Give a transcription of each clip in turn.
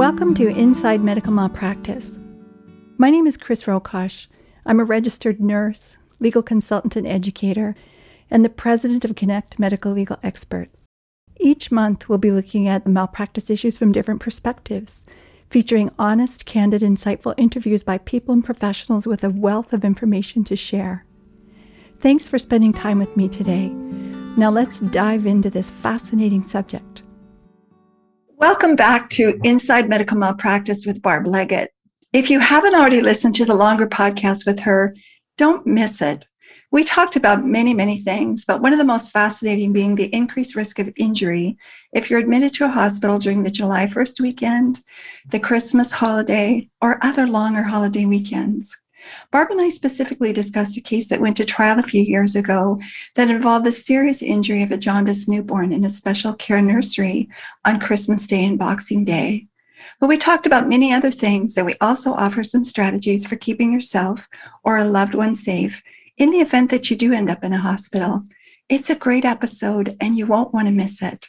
Welcome to Inside Medical Malpractice. My name is Chris Rokosh. I'm a registered nurse, legal consultant, and educator, and the president of Connect Medical Legal Experts. Each month, we'll be looking at the malpractice issues from different perspectives, featuring honest, candid, insightful interviews by people and professionals with a wealth of information to share. Thanks for spending time with me today. Now, let's dive into this fascinating subject. Welcome back to Inside Medical Malpractice with Barb Legate. If you haven't already listened to the longer podcast with her, don't miss it. We talked about many, many things, but one of the most fascinating being the increased risk of injury if you're admitted to a hospital during the July 1st weekend, the Christmas holiday, or other longer holiday weekends. Barb and I specifically discussed a case that went to trial a few years ago that involved the serious injury of a jaundiced newborn in a special care nursery on Christmas Day and Boxing Day. But we talked about many other things that we also offer some strategies for keeping yourself or a loved one safe in the event that you do end up in a hospital. It's a great episode and you won't want to miss it.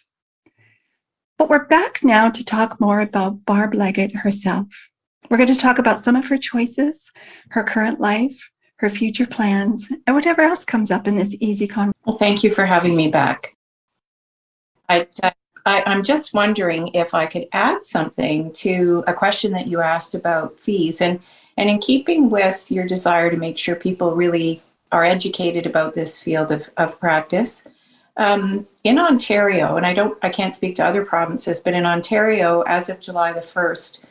But we're back now to talk more about Barb Legate herself. We're going to talk about some of her choices, her current life, her future plans, and whatever else comes up in this easy conversation. Well, thank you for having me back. I, I, I'm just wondering if I could add something to a question that you asked about fees, and and in keeping with your desire to make sure people really are educated about this field of, of practice. Um, in Ontario, and I don't, I can't speak to other provinces, but in Ontario, as of July the first,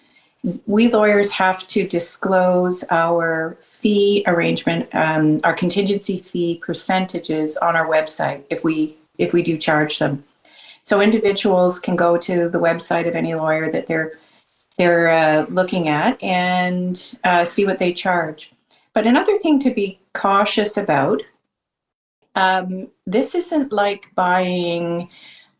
we lawyers have to disclose our fee arrangement, um, our contingency fee percentages on our website if we if we do charge them. So individuals can go to the website of any lawyer that they're they're uh, looking at and uh, see what they charge. But another thing to be cautious about. Um, this isn't like buying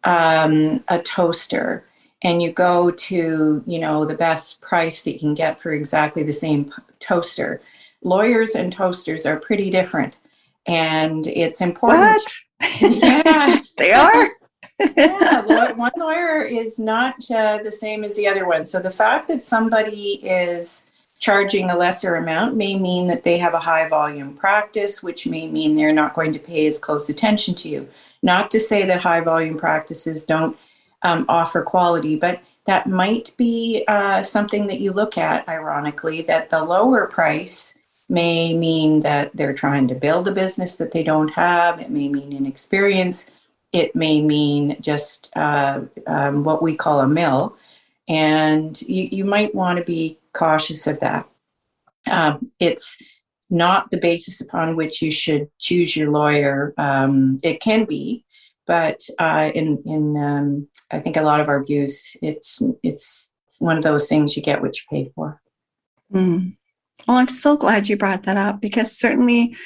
um, a toaster and you go to you know the best price that you can get for exactly the same toaster. Lawyers and toasters are pretty different and it's important what? yeah. They are? Yeah one lawyer is not uh, the same as the other one. So the fact that somebody is charging a lesser amount may mean that they have a high volume practice which may mean they're not going to pay as close attention to you. Not to say that high volume practices don't um, offer quality. But that might be uh, something that you look at, ironically, that the lower price may mean that they're trying to build a business that they don't have. It may mean inexperience. It may mean just uh, um, what we call a mill. And you, you might want to be cautious of that. Um, it's not the basis upon which you should choose your lawyer. Um, it can be, but uh, in in um, I think a lot of our views, it's it's one of those things you get what you pay for. Mm. Well, I'm so glad you brought that up because certainly,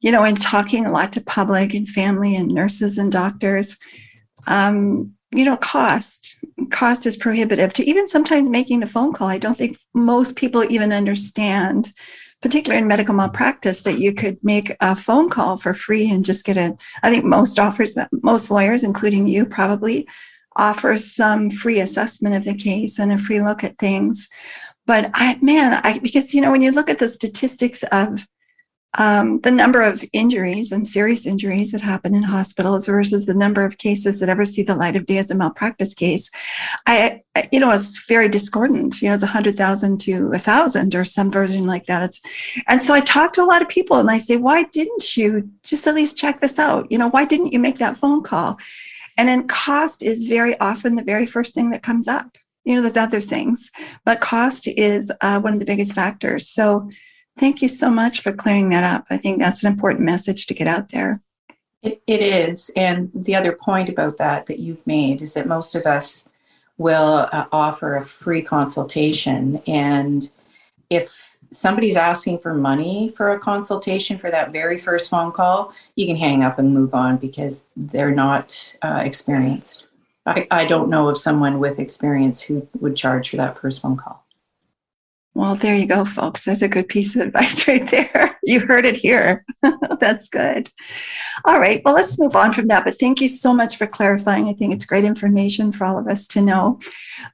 you know, in talking a lot to public and family and nurses and doctors, um, you know, cost cost is prohibitive to even sometimes making the phone call. I don't think most people even understand particularly in medical malpractice, that you could make a phone call for free and just get a. I think most offers, most lawyers, including you, probably offer some free assessment of the case and a free look at things. But I, man, I because you know when you look at the statistics of um, the number of injuries and serious injuries that happen in hospitals versus the number of cases that ever see the light of day as a malpractice case, I, you know, it's very discordant. You know, it's a hundred thousand to a thousand or some version like that. It's, and so I talk to a lot of people and I say, why didn't you just at least check this out? You know, why didn't you make that phone call? And then cost is very often the very first thing that comes up. You know, there's other things, but cost is uh, one of the biggest factors. So Thank you so much for clearing that up. I think that's an important message to get out there. It, it is. And the other point about that that you've made is that most of us will uh, offer a free consultation. And if somebody's asking for money for a consultation for that very first phone call, you can hang up and move on because they're not uh, experienced. I, I don't know of someone with experience who would charge for that first phone call. Well, there you go, folks. There's a good piece of advice right there. You heard it here. That's good. All right. Well, let's move on from that. But thank you so much for clarifying. I think it's great information for all of us to know.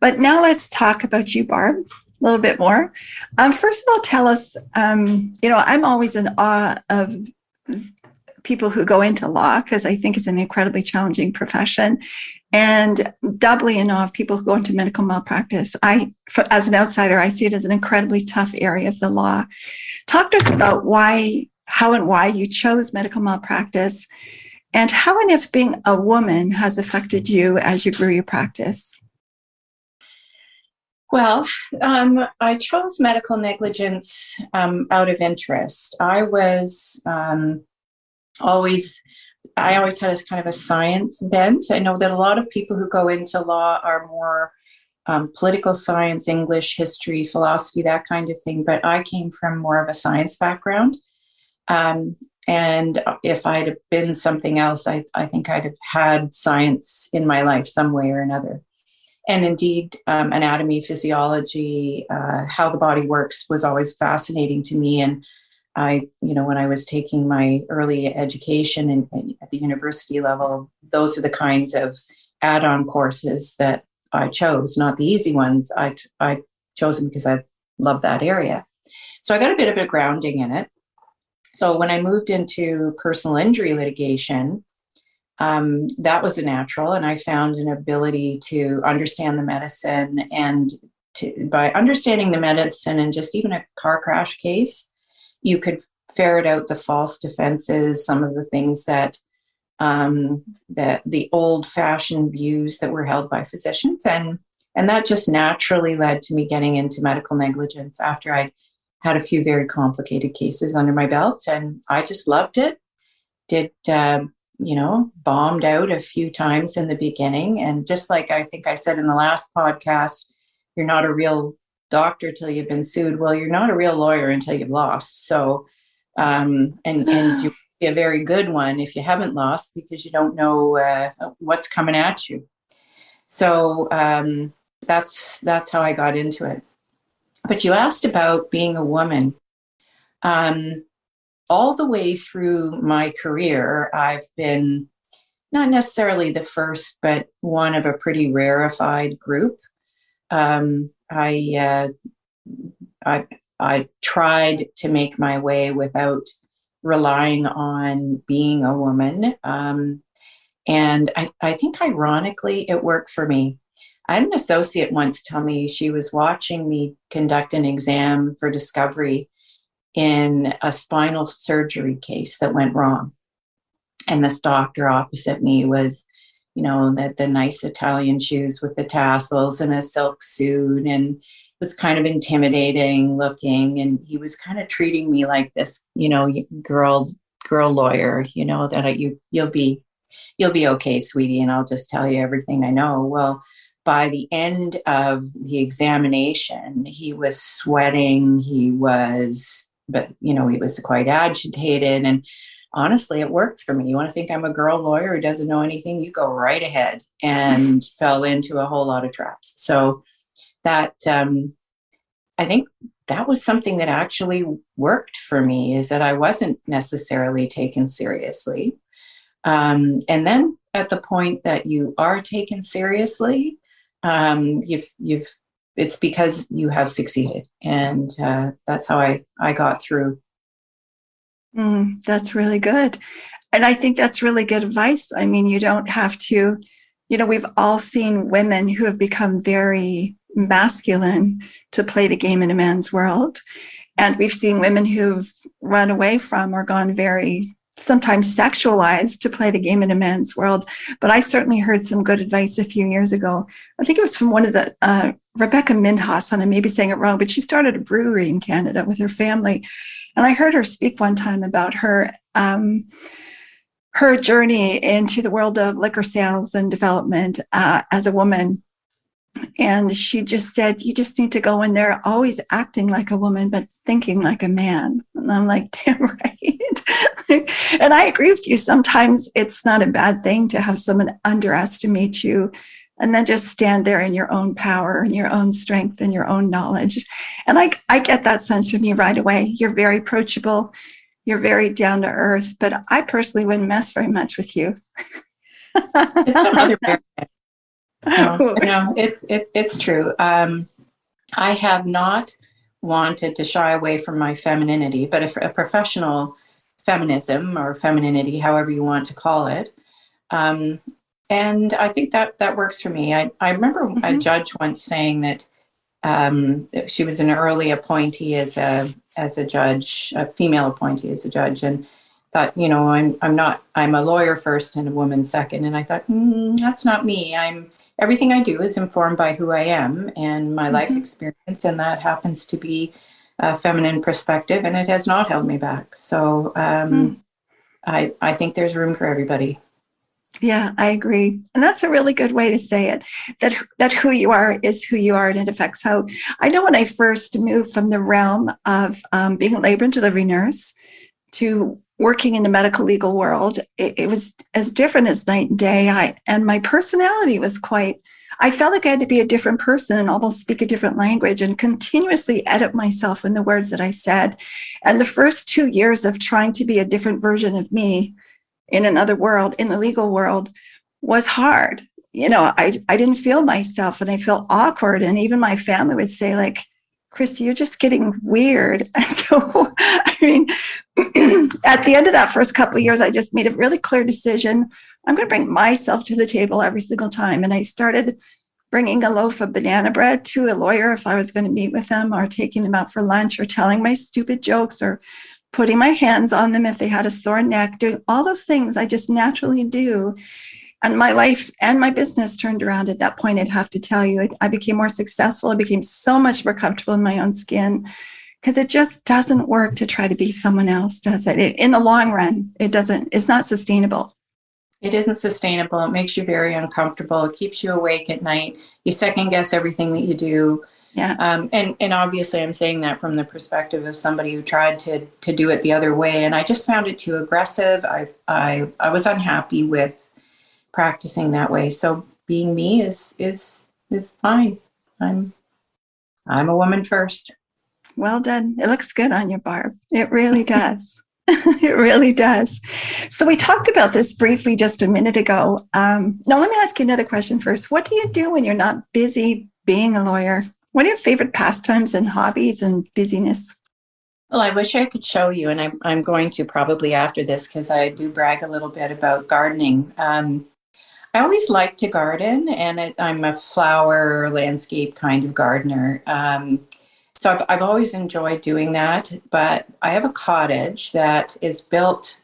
But now let's talk about you, Barb, a little bit more. Um, first of all, tell us, um, you know, I'm always in awe of people who go into law because I think it's an incredibly challenging profession and doubly in awe of people who go into medical malpractice. I, for, as an outsider, I see it as an incredibly tough area of the law. Talk to us about why, how and why you chose medical malpractice and how and if being a woman has affected you as you grew your practice. Well, um, I chose medical negligence um, out of interest. I was um, always I always had a kind of a science bent. I know that a lot of people who go into law are more um, political science, English, history, philosophy, that kind of thing. But I came from more of a science background. Um, and if I'd have been something else, I, I think I'd have had science in my life some way or another. And indeed, um, anatomy, physiology, uh, how the body works was always fascinating to me. And I, you know, when I was taking my early education in, in, at the university level, those are the kinds of add-on courses that I chose, not the easy ones. I, I chose them because I love that area. So I got a bit of a grounding in it. So when I moved into personal injury litigation, um, that was a natural, and I found an ability to understand the medicine and to, by understanding the medicine and just even a car crash case, you could ferret out the false defenses, some of the things that um, that the old-fashioned views that were held by physicians, and and that just naturally led to me getting into medical negligence after I had a few very complicated cases under my belt, and I just loved it. Did uh, you know bombed out a few times in the beginning, and just like I think I said in the last podcast, you're not a real doctor till you've been sued. Well, you're not a real lawyer until you've lost. So, um, and and you be a very good one if you haven't lost because you don't know uh, what's coming at you. So um, that's that's how I got into it. But you asked about being a woman. Um, all the way through my career, I've been not necessarily the first, but one of a pretty rarefied group. Um, I, uh, I, I tried to make my way without relying on being a woman. Um, and I, I think ironically, it worked for me. I had an associate once tell me she was watching me conduct an exam for discovery in a spinal surgery case that went wrong. And this doctor opposite me was you know, the, the nice Italian shoes with the tassels and a silk suit and was kind of intimidating looking. And he was kind of treating me like this, you know, girl, girl lawyer, you know, that I, you, you'll be, you'll be okay, sweetie. And I'll just tell you everything I know. Well, by the end of the examination, he was sweating. He was, but, you know, he was quite agitated. And honestly, it worked for me. You want to think I'm a girl lawyer who doesn't know anything? You go right ahead and fell into a whole lot of traps. So that um, I think that was something that actually worked for me is that I wasn't necessarily taken seriously. Um, and then at the point that you are taken seriously, um, you've you've it's because you have succeeded, and uh, that's how I I got through Mm, that's really good. And I think that's really good advice. I mean, you don't have to, you know, we've all seen women who have become very masculine to play the game in a man's world. And we've seen women who've run away from or gone very sometimes sexualized to play the game in a man's world. But I certainly heard some good advice a few years ago. I think it was from one of the uh, Rebecca Minhas, and I may be saying it wrong, but she started a brewery in Canada with her family. And I heard her speak one time about her um, her journey into the world of liquor sales and development uh, as a woman. And she just said, You just need to go in there always acting like a woman, but thinking like a man. And I'm like, Damn right. and I agree with you. Sometimes it's not a bad thing to have someone underestimate you and then just stand there in your own power and your own strength and your own knowledge. And I, I get that sense from you right away. You're very approachable. You're very down to earth, but I personally wouldn't mess very much with you. it's no, no, it's it, it's true. Um, I have not wanted to shy away from my femininity, but if a professional feminism or femininity, however you want to call it, um, and I think that that works for me. I, I remember mm-hmm. a judge once saying that um, she was an early appointee as a as a judge, a female appointee as a judge, and thought, you know, I'm I'm not I'm a lawyer first and a woman second, and I thought mm, that's not me. I'm everything I do is informed by who I am and my mm-hmm. life experience, and that happens to be a feminine perspective, and it has not held me back. So um, mm. I I think there's room for everybody. Yeah, I agree. And that's a really good way to say it. That that who you are is who you are and it affects how I know when I first moved from the realm of um, being a labor and delivery nurse to working in the medical legal world, it, it was as different as night and day. I and my personality was quite I felt like I had to be a different person and almost speak a different language and continuously edit myself in the words that I said. And the first two years of trying to be a different version of me in another world, in the legal world, was hard. You know, I, I didn't feel myself and I felt awkward. And even my family would say, like, Christy, you're just getting weird. And so, I mean, at the end of that first couple of years, I just made a really clear decision. I'm going to bring myself to the table every single time. And I started bringing a loaf of banana bread to a lawyer if I was going to meet with them, or taking them out for lunch, or telling my stupid jokes, or putting my hands on them if they had a sore neck, doing all those things I just naturally do. And my life and my business turned around at that point, I'd have to tell you. I became more successful. I became so much more comfortable in my own skin because it just doesn't work to try to be someone else, does it? it? In the long run, it doesn't, it's not sustainable. It isn't sustainable. It makes you very uncomfortable. It keeps you awake at night. You second guess everything that you do. Yeah. Um, and and obviously, I'm saying that from the perspective of somebody who tried to to do it the other way, and I just found it too aggressive. I I I was unhappy with practicing that way. So being me is is is fine. I'm I'm a woman first. Well done. It looks good on you, Barb. It really does. it really does. So we talked about this briefly just a minute ago. Um, now let me ask you another question first. What do you do when you're not busy being a lawyer? What are your favorite pastimes and hobbies and busyness? Well, I wish I could show you, and I'm, I'm going to probably after this because I do brag a little bit about gardening. Um, I always like to garden, and it, I'm a flower landscape kind of gardener. Um, so I've, I've always enjoyed doing that. But I have a cottage that is built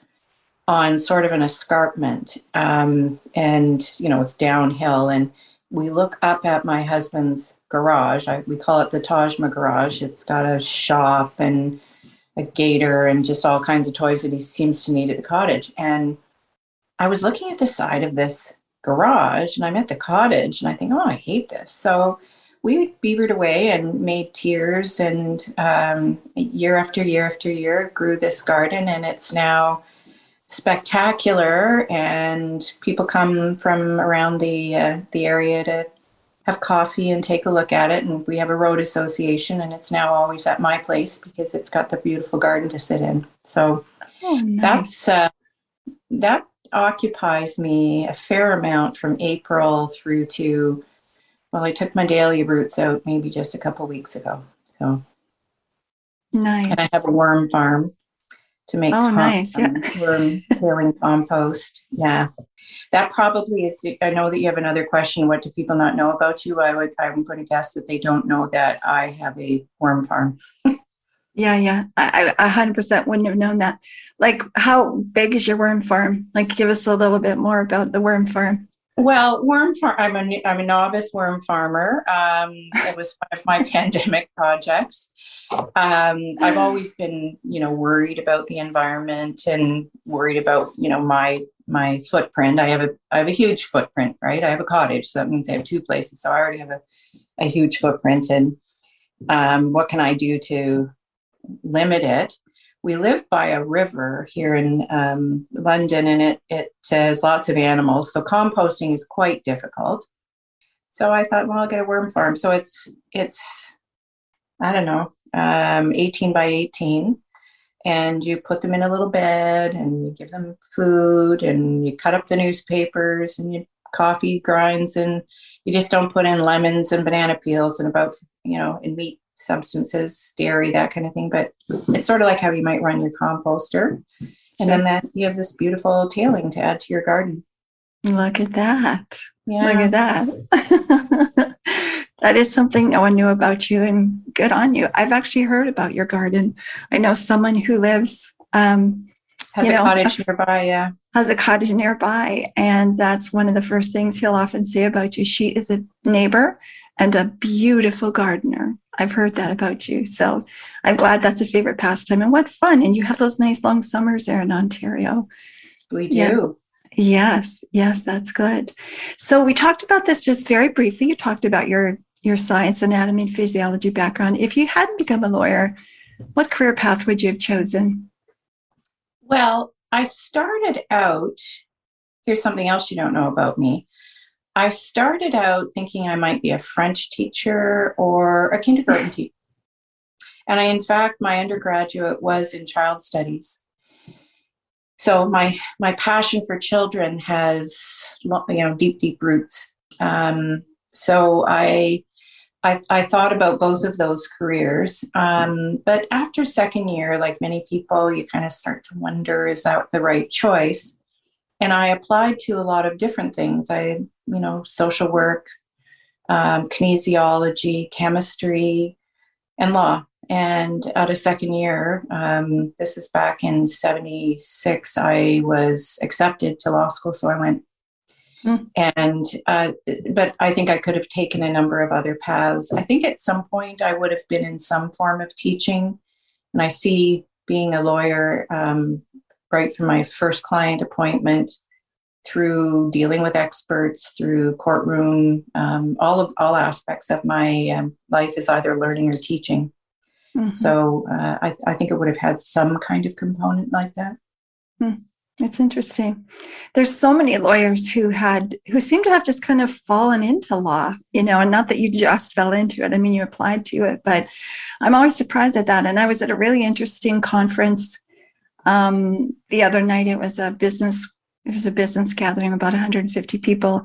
on sort of an escarpment, um, and you know it's downhill, and we look up at my husband's garage. I, we call it the Tajma garage. It's got a shop and a gator and just all kinds of toys that he seems to need at the cottage. And I was looking at the side of this garage and I'm at the cottage and I think, oh, I hate this. So we beavered away and made tiers and um, year after year after year grew this garden and it's now spectacular and people come from around the uh, the area to have coffee and take a look at it and we have a road association and it's now always at my place because it's got the beautiful garden to sit in so oh, nice. that's uh, that occupies me a fair amount from april through to well i took my dahlia roots out maybe just a couple weeks ago so nice and i have a worm farm to make oh, nice. yeah. worm killing compost. Yeah. That probably is I know that you have another question. What do people not know about you? I would I'm going to guess that they don't know that I have a worm farm. yeah, yeah. I a hundred percent wouldn't have known that. Like how big is your worm farm? Like give us a little bit more about the worm farm. Well, worm farm. I'm a I'm a novice worm farmer. Um, it was one of my pandemic projects. Um, I've always been, you know, worried about the environment and worried about, you know, my my footprint. I have a I have a huge footprint, right? I have a cottage, so that means I have two places. So I already have a, a huge footprint. And um, what can I do to limit it? we live by a river here in um, London, and it it has lots of animals. So composting is quite difficult. So I thought, well, I'll get a worm farm. So it's it's I don't know, um, 18 by 18 and you put them in a little bed and you give them food and you cut up the newspapers and you coffee grinds and you just don't put in lemons and banana peels and about you know and meat substances dairy that kind of thing but it's sort of like how you might run your composter. And then that you have this beautiful tailing to add to your garden. Look at that. Yeah. look at that. That is something no one knew about you and good on you. I've actually heard about your garden. I know someone who lives um, has a know, cottage nearby yeah. has a cottage nearby and that's one of the first things he'll often say about you. She is a neighbor and a beautiful gardener i've heard that about you so i'm glad that's a favorite pastime and what fun and you have those nice long summers there in ontario we do yeah. Yes, yes, that's good. So we talked about this just very briefly. You talked about your your science, anatomy, and physiology background. If you hadn't become a lawyer, what career path would you have chosen? Well, I started out, here's something else you don't know about me. I started out thinking I might be a French teacher or a kindergarten teacher. And I, in fact, my undergraduate was in child studies. So my my passion for children has you know deep deep roots. Um, so I I, I, thought about both of those careers. Um, but after second year, like many people, you kind of start to wonder is that the right choice? And I applied to a lot of different things. I, you know, social work, um, kinesiology, chemistry, and law. And at a second year, um, this is back in 76, I was accepted to law school. So I went Mm. And, uh, but I think I could have taken a number of other paths. I think at some point I would have been in some form of teaching. And I see being a lawyer um, right from my first client appointment through dealing with experts, through courtroom, um, all of all aspects of my um, life is either learning or teaching. Mm-hmm. So uh, I, I, think it would have had some kind of component like that. Mm. It's interesting. There's so many lawyers who had who seem to have just kind of fallen into law, you know, and not that you just fell into it. I mean, you applied to it, but I'm always surprised at that. And I was at a really interesting conference um, the other night. It was a business. Was a business gathering, about 150 people,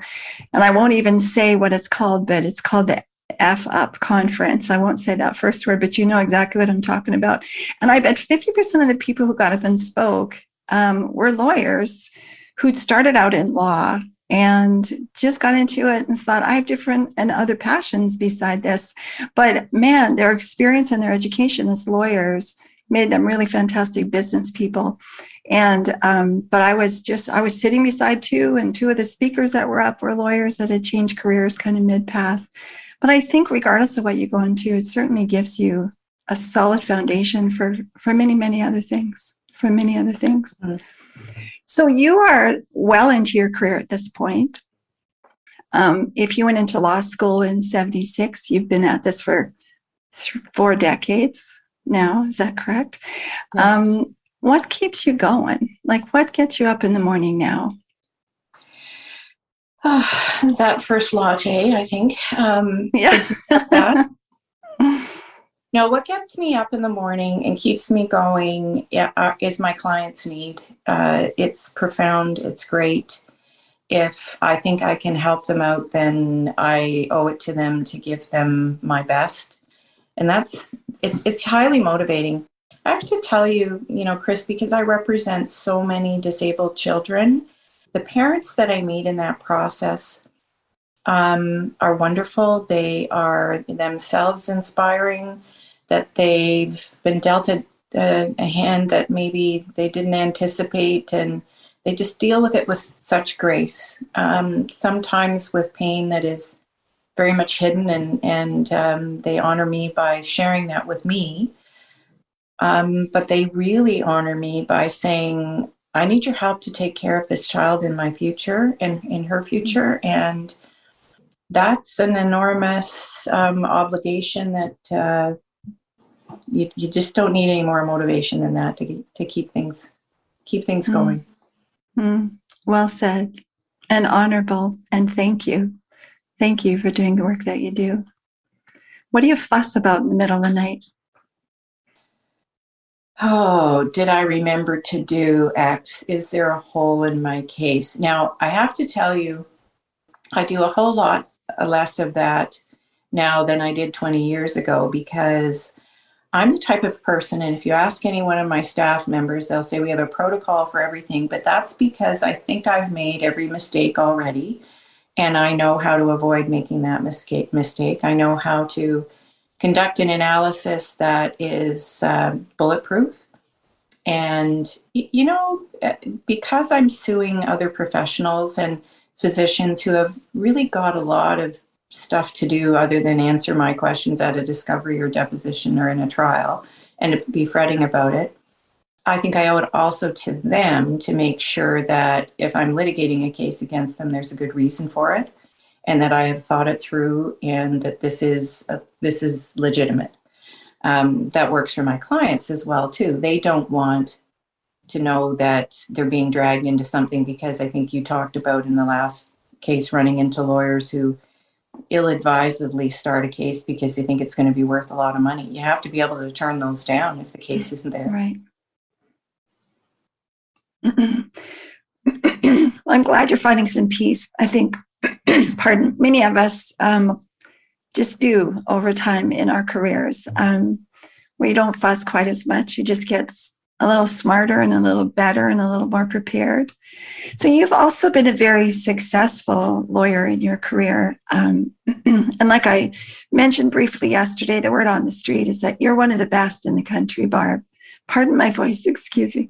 and I won't even say what it's called, but it's called the F up conference. I won't say that first word, but you know exactly what I'm talking about. And I bet 50% of the people who got up and spoke um, were lawyers who'd started out in law and just got into it and thought I have different and other passions beside this. But man, their experience and their education as lawyers made them really fantastic business people. And um, but I was just I was sitting beside two, and two of the speakers that were up were lawyers that had changed careers kind of mid path. But I think regardless of what you go into, it certainly gives you a solid foundation for for many many other things for many other things. Mm-hmm. So you are well into your career at this point. Um, if you went into law school in 76, you've been at this for th- four decades now. Is that correct? Yes. Um, what keeps you going? Like, what gets you up in the morning now? Oh, that first latte, I think. Um, yeah. No, what gets me up in the morning and keeps me going uh, is my client's need. Uh, it's profound, it's great. If I think I can help them out, then I owe it to them to give them my best. And that's it's, it's highly motivating. I have to tell you, you know, Chris, because I represent so many disabled children, the parents that I meet in that process um, are wonderful. They are themselves inspiring that they've been dealt a, a, hand that maybe they didn't anticipate and they just deal with it with such grace. Um, sometimes with pain that is very much hidden, and and um, they honor me by sharing that with me. Um, but they really honor me by saying, "I need your help to take care of this child in my future and in her future," and that's an enormous um, obligation that uh, you, you just don't need any more motivation than that to to keep things keep things mm. going. Mm. Well said, and honorable, and thank you. Thank you for doing the work that you do. What do you fuss about in the middle of the night? Oh, did I remember to do X? Is there a hole in my case? Now, I have to tell you, I do a whole lot less of that now than I did 20 years ago because I'm the type of person, and if you ask any one of my staff members, they'll say we have a protocol for everything, but that's because I think I've made every mistake already. And I know how to avoid making that mistake. Mistake. I know how to conduct an analysis that is uh, bulletproof. And, you know, uh, because I'm suing other professionals and physicians who have really got a lot of stuff to do other than answer my questions at a discovery or deposition or in a trial and be fretting about it, I think I owe it also to them to make sure that if I'm litigating a case against them, there's a good reason for it and that I have thought it through and that this is a, this is legitimate. Um, that works for my clients as well too. They don't want to know that they're being dragged into something because I think you talked about in the last case running into lawyers who ill-advisedly start a case because they think it's going to be worth a lot of money. You have to be able to turn those down if the case isn't there. Right. I'm glad you're finding some peace. I think pardon, many of us um, just do over time in our careers. Um, we don't fuss quite as much. You just get a little smarter and a little better and a little more prepared. So you've also been a very successful lawyer in your career. Um, and like I mentioned briefly yesterday, the word on the street is that you're one of the best in the country, Barb. Pardon my voice, excuse me.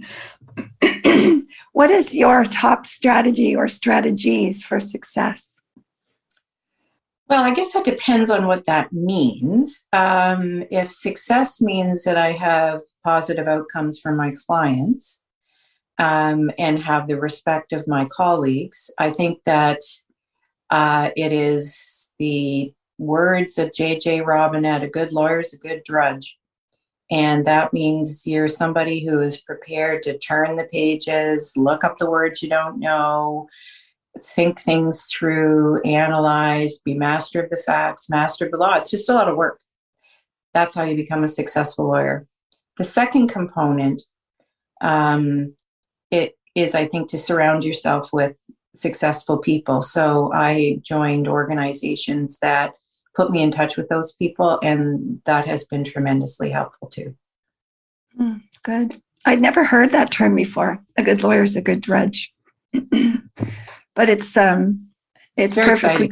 what is your top strategy or strategies for success? Well, I guess that depends on what that means. Um, if success means that I have positive outcomes for my clients um, and have the respect of my colleagues, I think that uh, it is the words of J.J. Robinette a good lawyer is a good drudge. And that means you're somebody who is prepared to turn the pages, look up the words you don't know, think things through, analyze, be master of the facts, master of the law. It's just a lot of work. That's how you become a successful lawyer. The second component um, it is, I think, to surround yourself with successful people. So I joined organizations that put me in touch with those people, and that has been tremendously helpful too. Mm, good. I'd never heard that term before. A good lawyer is a good drudge. but it's um it's Very perfectly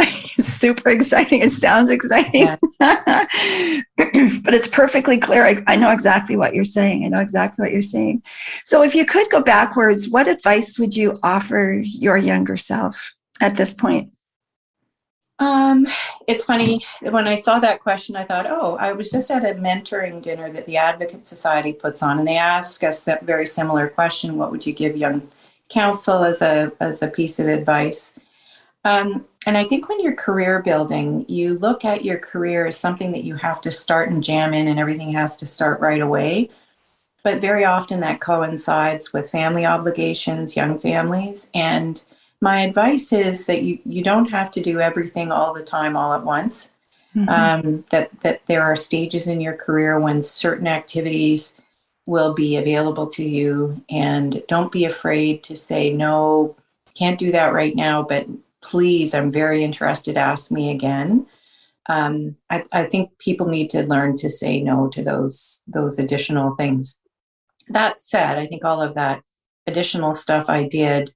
super exciting. It sounds exciting. Yeah. but it's perfectly clear. I, I, know exactly what you're saying. I know exactly what you're saying. So if you could go backwards, what advice would you offer your younger self at this point? Um, it's funny when I saw that question, I thought, oh, I was just at a mentoring dinner that the Advocate Society puts on, and they ask us a very similar question: What would you give young counsel as a as a piece of advice. Um, and I think when you're career building, you look at your career as something that you have to start and jam in, and everything has to start right away. But very often that coincides with family obligations, young families. And my advice is that you, you don't have to do everything all the time, all at once. Mm-hmm. Um, that, that there are stages in your career when certain activities will be available to you. And don't be afraid to say, no, can't do that right now, but please, I'm very interested, ask me again. Um, I, I think people need to learn to say no to those those additional things. That said, I think all of that additional stuff I did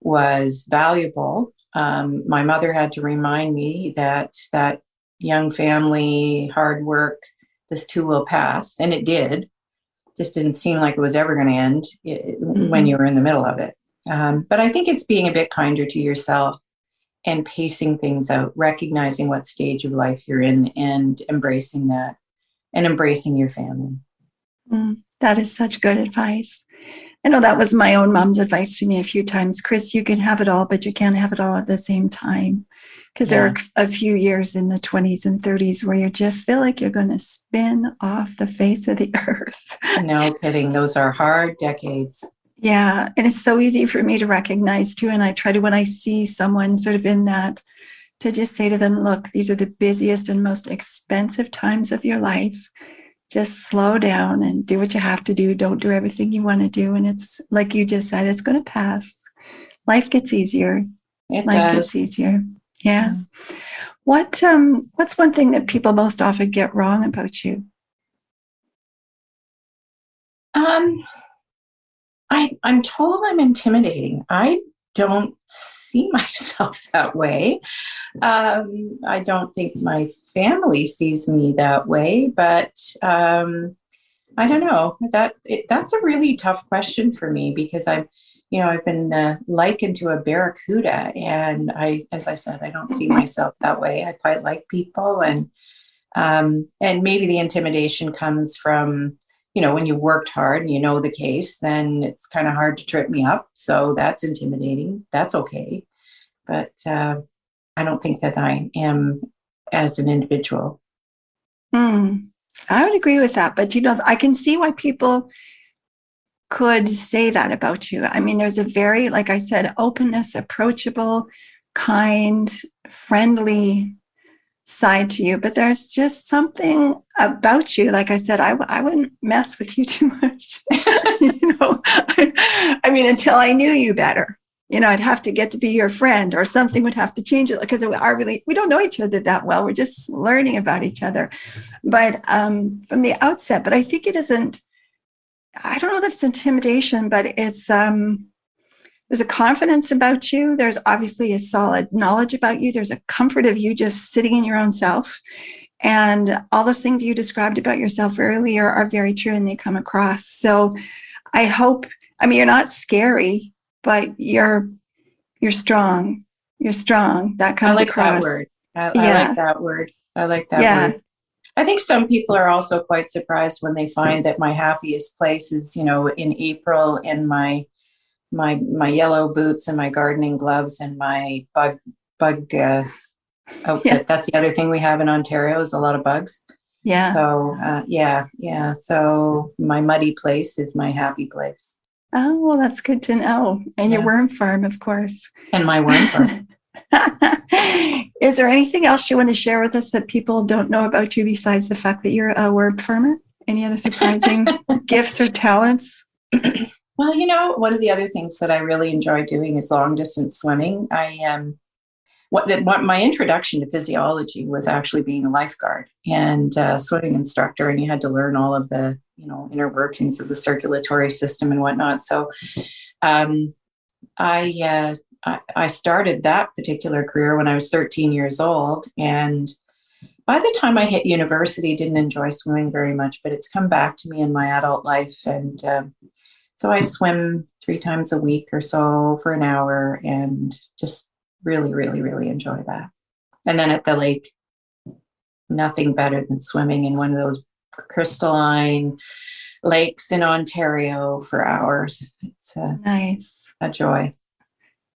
was valuable. Um, my mother had to remind me that that young family, hard work, this too will pass, and it did just didn't seem like it was ever going to end mm-hmm. when you were in the middle of it. Um, but I think it's being a bit kinder to yourself and pacing things out, recognizing what stage of life you're in and embracing that and embracing your family. Mm, that is such good advice. I know that was my own mom's advice to me a few times. Chris, you can have it all, but you can't have it all at the same time because yeah. there are a few years in the 20s and 30s where you just feel like you're going to spin off the face of the earth. no kidding. Those are hard decades. Yeah. And it's so easy for me to recognize too. And I try to, when I see someone sort of in that to just say to them, look, these are the busiest and most expensive times of your life. Just slow down and do what you have to do. Don't do everything you want to do. And it's like you just said, it's going to pass. Life gets easier. It Life does. gets easier. Yeah. What um what's one thing that people most often get wrong about you? Um, I I'm told I'm intimidating. I don't see myself that way. Um, I don't think my family sees me that way, but um, I don't know. That it, that's a really tough question for me because I'm, you know, I've been uh, likened to a barracuda, and I, as I said, I don't see myself that way. I quite like people, and um, and maybe the intimidation comes from you know, when you worked hard and you know the case, then it's kind of hard to trip me up. So that's intimidating. That's okay. But uh, I don't think that I am as an individual. Hmm. I would agree with that, but you know, I can see why people could say that about you. I mean, there's a very, like I said, openness, approachable, kind, friendly side to you, but there's just something about you. Like I said, I, I wouldn't mess with you too much. you know, I, I, mean, until I knew you better, you know, I'd have to get to be your friend or something would have to change it because we are really, we don't know each other that well. We're just learning about each other. But um, from the outset, but I think it isn't, I don't know that it's intimidation, but it's, um, there's a confidence about you. There's obviously a solid knowledge about you. There's a comfort of you just sitting in your own self. And all those things you described about yourself earlier are very true and they come across. So I hope, I mean, you're not scary, but you're, you're strong. You're strong. That comes I like across. that word. I, yeah. I like that word. I like that yeah. word. I think some people are also quite surprised when they find that my happiest place is, you know, in April in my my my yellow boots and my gardening gloves and my bug bug uh, outfit. Yeah. That's the other thing we have in Ontario is a lot of bugs. Yeah. So uh, yeah, yeah. So my muddy place is my happy place. Oh well, that's good to know. And yeah. your worm farm, of course. And my worm farm. is there anything else you want to share with us that people don't know about you besides the fact that you're a worm farmer? Any other surprising gifts or talents? Well, you know, one of the other things that I really enjoy doing is long distance swimming. I um, what, what my introduction to physiology was actually being a lifeguard and swimming instructor, and you had to learn all of the you know inner workings of the circulatory system and whatnot. So, um, I, uh, I I started that particular career when I was 13 years old, and by the time I hit university, didn't enjoy swimming very much, but it's come back to me in my adult life and. Um, so I swim three times a week or so for an hour and just really, really, really enjoy that. And then at the lake, nothing better than swimming in one of those crystalline lakes in Ontario for hours. It's a, nice. A joy.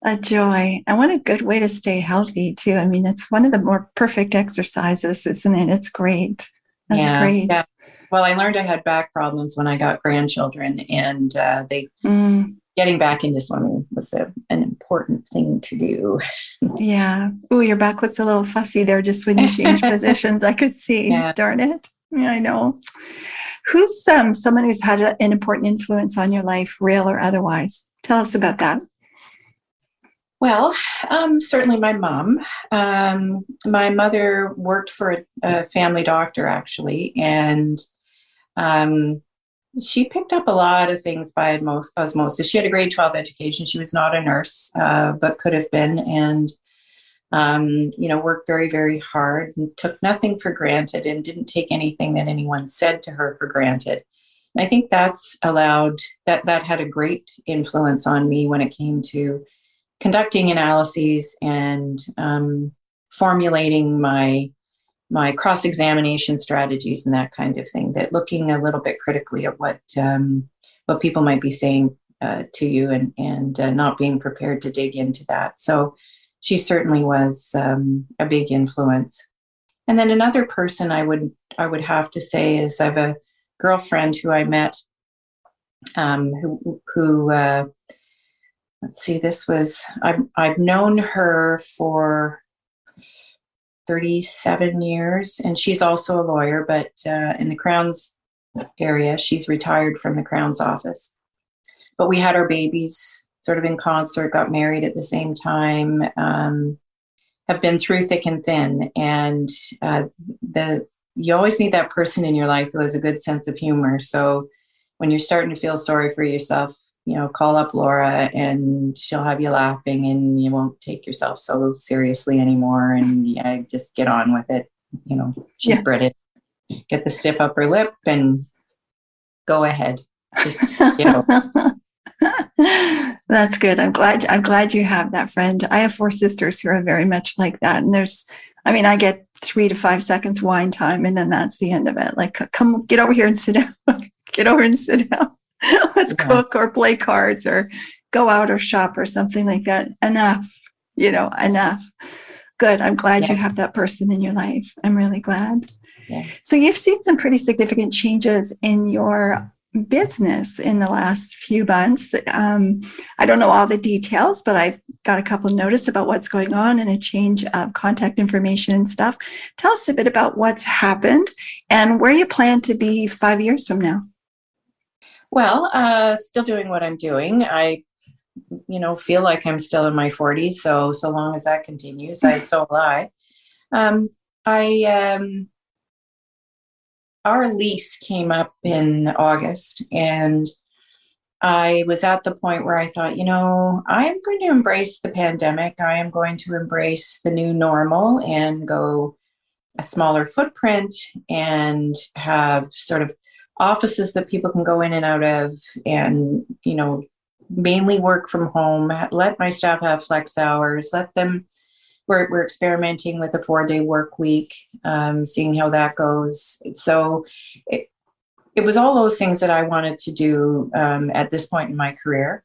A joy. And what a good way to stay healthy, too. I mean, it's one of the more perfect exercises, isn't it? It's great. That's yeah, great. Yeah. Well, I learned I had back problems when I got grandchildren, and uh, they mm. getting back into swimming was a, an important thing to do. yeah. Oh, your back looks a little fussy there just when you change positions. I could see. Yeah. Darn it. Yeah, I know. Who's um, someone who's had a, an important influence on your life, real or otherwise? Tell us about that. Well, um, certainly my mom. Um, my mother worked for a, a, family doctor, actually, and um, she picked up a lot of things by osmosis. She had a grade 12 education. She was not a nurse, uh, but could have been, and um, you know, worked very, very hard and took nothing for granted and didn't take anything that anyone said to her for granted. And I think that's allowed that that had a great influence on me when it came to conducting analyses and um, formulating my my cross examination strategies and that kind of thing. That looking a little bit critically at what um, what people might be saying uh, to you and and uh, not being prepared to dig into that. So she certainly was um, a big influence. And then another person I would I would have to say is I have a girlfriend who I met um, who who uh, let's see this was I've, I've known her for 37 years, and she's also a lawyer, but uh, in the Crown's area, she's retired from the Crown's office. But we had our babies sort of in concert, got married at the same time, um, have been through thick and thin, and uh, the you always need that person in your life who has a good sense of humor. So when you're starting to feel sorry for yourself, you know, call up Laura and she'll have you laughing and you won't take yourself so seriously anymore. And yeah, just get on with it. You know, she's yeah. British. Get the stiff upper lip and go ahead. Just, you know. That's good. I'm glad. I'm glad you have that friend. I have four sisters who are very much like that, and there's I mean, I get three to five seconds whine time, and then that's the end of it. Like, come get over here and sit down. get over and sit down. Let's yeah. cook or play cards or go out or shop or something like that. Enough, you know, enough. Good. I'm glad yeah. you have that person in your life. I'm really glad. Yeah. So you've seen some pretty significant changes in your business in the last few months. Um, I don't know all the details, but I've got a couple notice about what's going on and a change of contact information and stuff. Tell us a bit about what's happened and where you plan to be five years from now. Well, uh, still doing what I'm doing. I, you know, feel like I'm still in my 40s. So so long as that continues, I so will I. Um, I um, our lease came up in August and I was at the point where I thought, you know, I'm going to embrace the pandemic. I am going to embrace the new normal and go a smaller footprint and have sort of offices that people can go in and out of and, you know, mainly work from home, let my staff have flex hours, let them we're, we're experimenting with a four day work week, um, seeing how that goes. So it, it was all those things that I wanted to do um, at this point in my career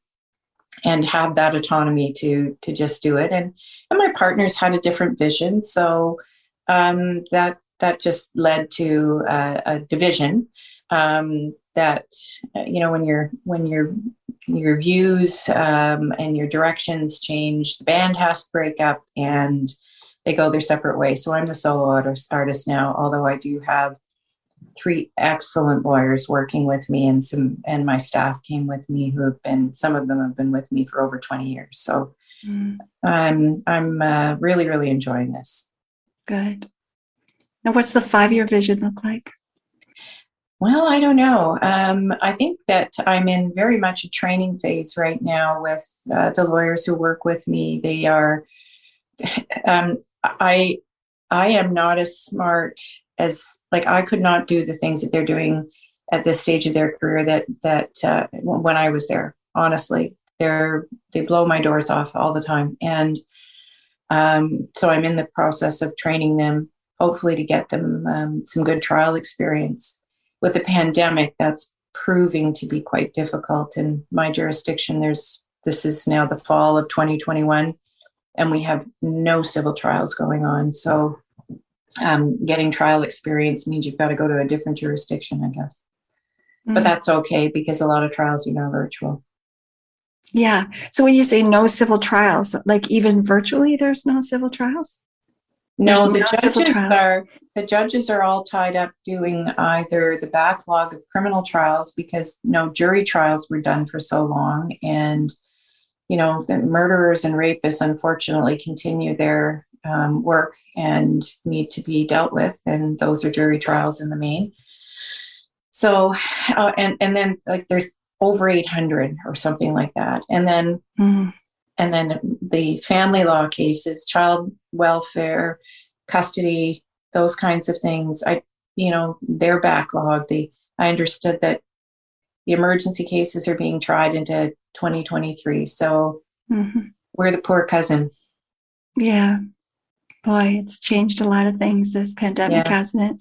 and have that autonomy to to just do it. And and my partners had a different vision. So um, that that just led to a, a division um, that you know when your when your your views um, and your directions change the band has to break up and they go their separate ways. So i'm the solo artist, artist now although i do have three excellent lawyers working with me and some and my staff came with me who have been some of them have been with me for over 20 years. So mm. i'm i'm uh, really really enjoying this. Good. Now what's the five year vision look like well, I don't know. Um, I think that I'm in very much a training phase right now with uh, the lawyers who work with me. They are, um, I, I am not as smart as like I could not do the things that they're doing at this stage of their career that that uh, when I was there. Honestly, they're they blow my doors off all the time, and um, so I'm in the process of training them, hopefully to get them um, some good trial experience with the pandemic, that's proving to be quite difficult. In my jurisdiction, there's this is now the fall of 2021, and we have no civil trials going on. So, um, getting trial experience means you've got to go to a different jurisdiction, I guess. Mm-hmm. But mm. that's okay because a lot of trials are now virtual. Yeah. So when you say no civil trials, like even virtually, there's no civil trials? No, the judges are the judges are all tied up doing either the backlog of criminal trials because you know jury trials were done for so long, and you know the murderers and rapists unfortunately continue their um, work and need to be dealt with, and those are jury trials in the main. So, uh, and and then like there's over 800 or something like that, and then. Mm and then the family law cases, child welfare, custody, those kinds of things. I, you know, they're backlogged. The, I understood that the emergency cases are being tried into 2023. So mm-hmm. we're the poor cousin. Yeah. Boy, it's changed a lot of things, this pandemic, yeah. hasn't it?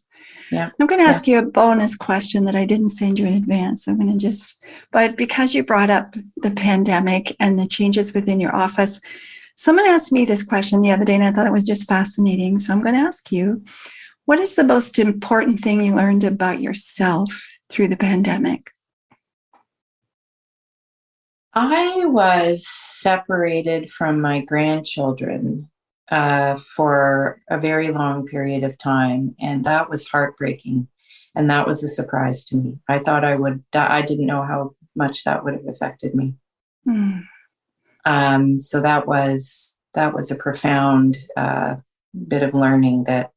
Yeah. I'm going to ask yeah. you a bonus question that I didn't send you in advance. I'm going to just, but because you brought up the pandemic and the changes within your office, someone asked me this question the other day and I thought it was just fascinating. So I'm going to ask you what is the most important thing you learned about yourself through the pandemic? I was separated from my grandchildren uh, for a very long period of time, and that was heartbreaking. And that was a surprise to me. I thought I would. I didn't know how much that would have affected me. Mm. Um, so that was that was a profound uh, bit of learning that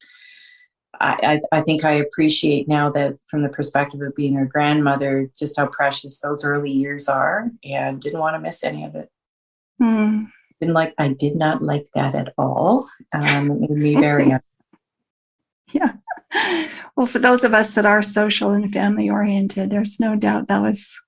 I, I, I think I appreciate now that from the perspective of being a grandmother, just how precious those early years are, and didn't want to miss any of it. Mm. Didn't like. I did not like that at all. Um, it made me very. yeah. Well, for those of us that are social and family oriented, there's no doubt that was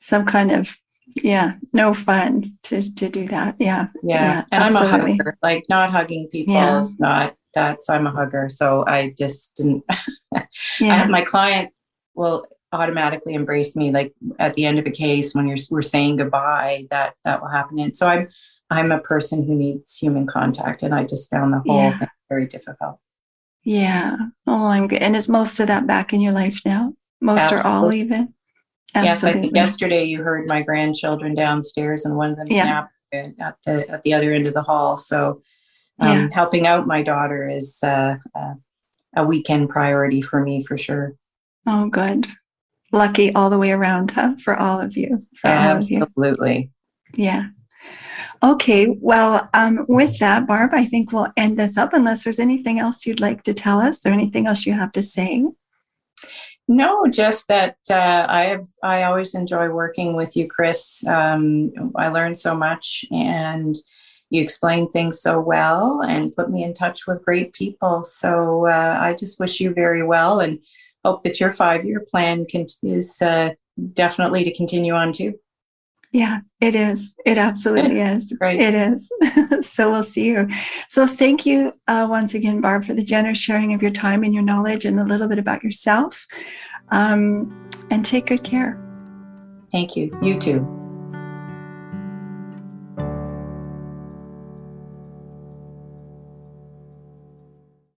some kind of yeah no fun to to do that yeah yeah, Yeah, and absolutely. i'm a hugger like not hugging people Yeah. is not that's i'm a hugger so i just didn't I, yeah my clients will automatically embrace me like at the end of a case when you're we're saying goodbye that that will happen and so i'm i'm a person who needs human contact and i just found the whole Yeah. thing very difficult yeah oh i'm good and is most of that back in your life now most or all Absolutely. even yes i think yesterday you heard my grandchildren downstairs and one of them Yeah. snapped at the at the other end of the hall so um, Yeah. helping out my daughter is uh, uh, a weekend priority for me for sure oh good lucky all the way around huh for all of you for all of you absolutely Yeah. Okay. Well, um, with that, Barb, I think we'll end this up unless there's anything else you'd like to tell us or anything else you have to say. No, just that uh, I have. I always enjoy working with you, Chris. Um, I learned so much, and you explain things so well, and put me in touch with great people. So uh, I just wish you very well, and hope that your five-year plan can, is uh, definitely to continue on too. Yeah, it is. It absolutely is. Great. It is. so we'll see you. So thank you uh, once again, Barb, for the generous sharing of your time and your knowledge and a little bit about yourself. Um, and take good care. Thank you. You too.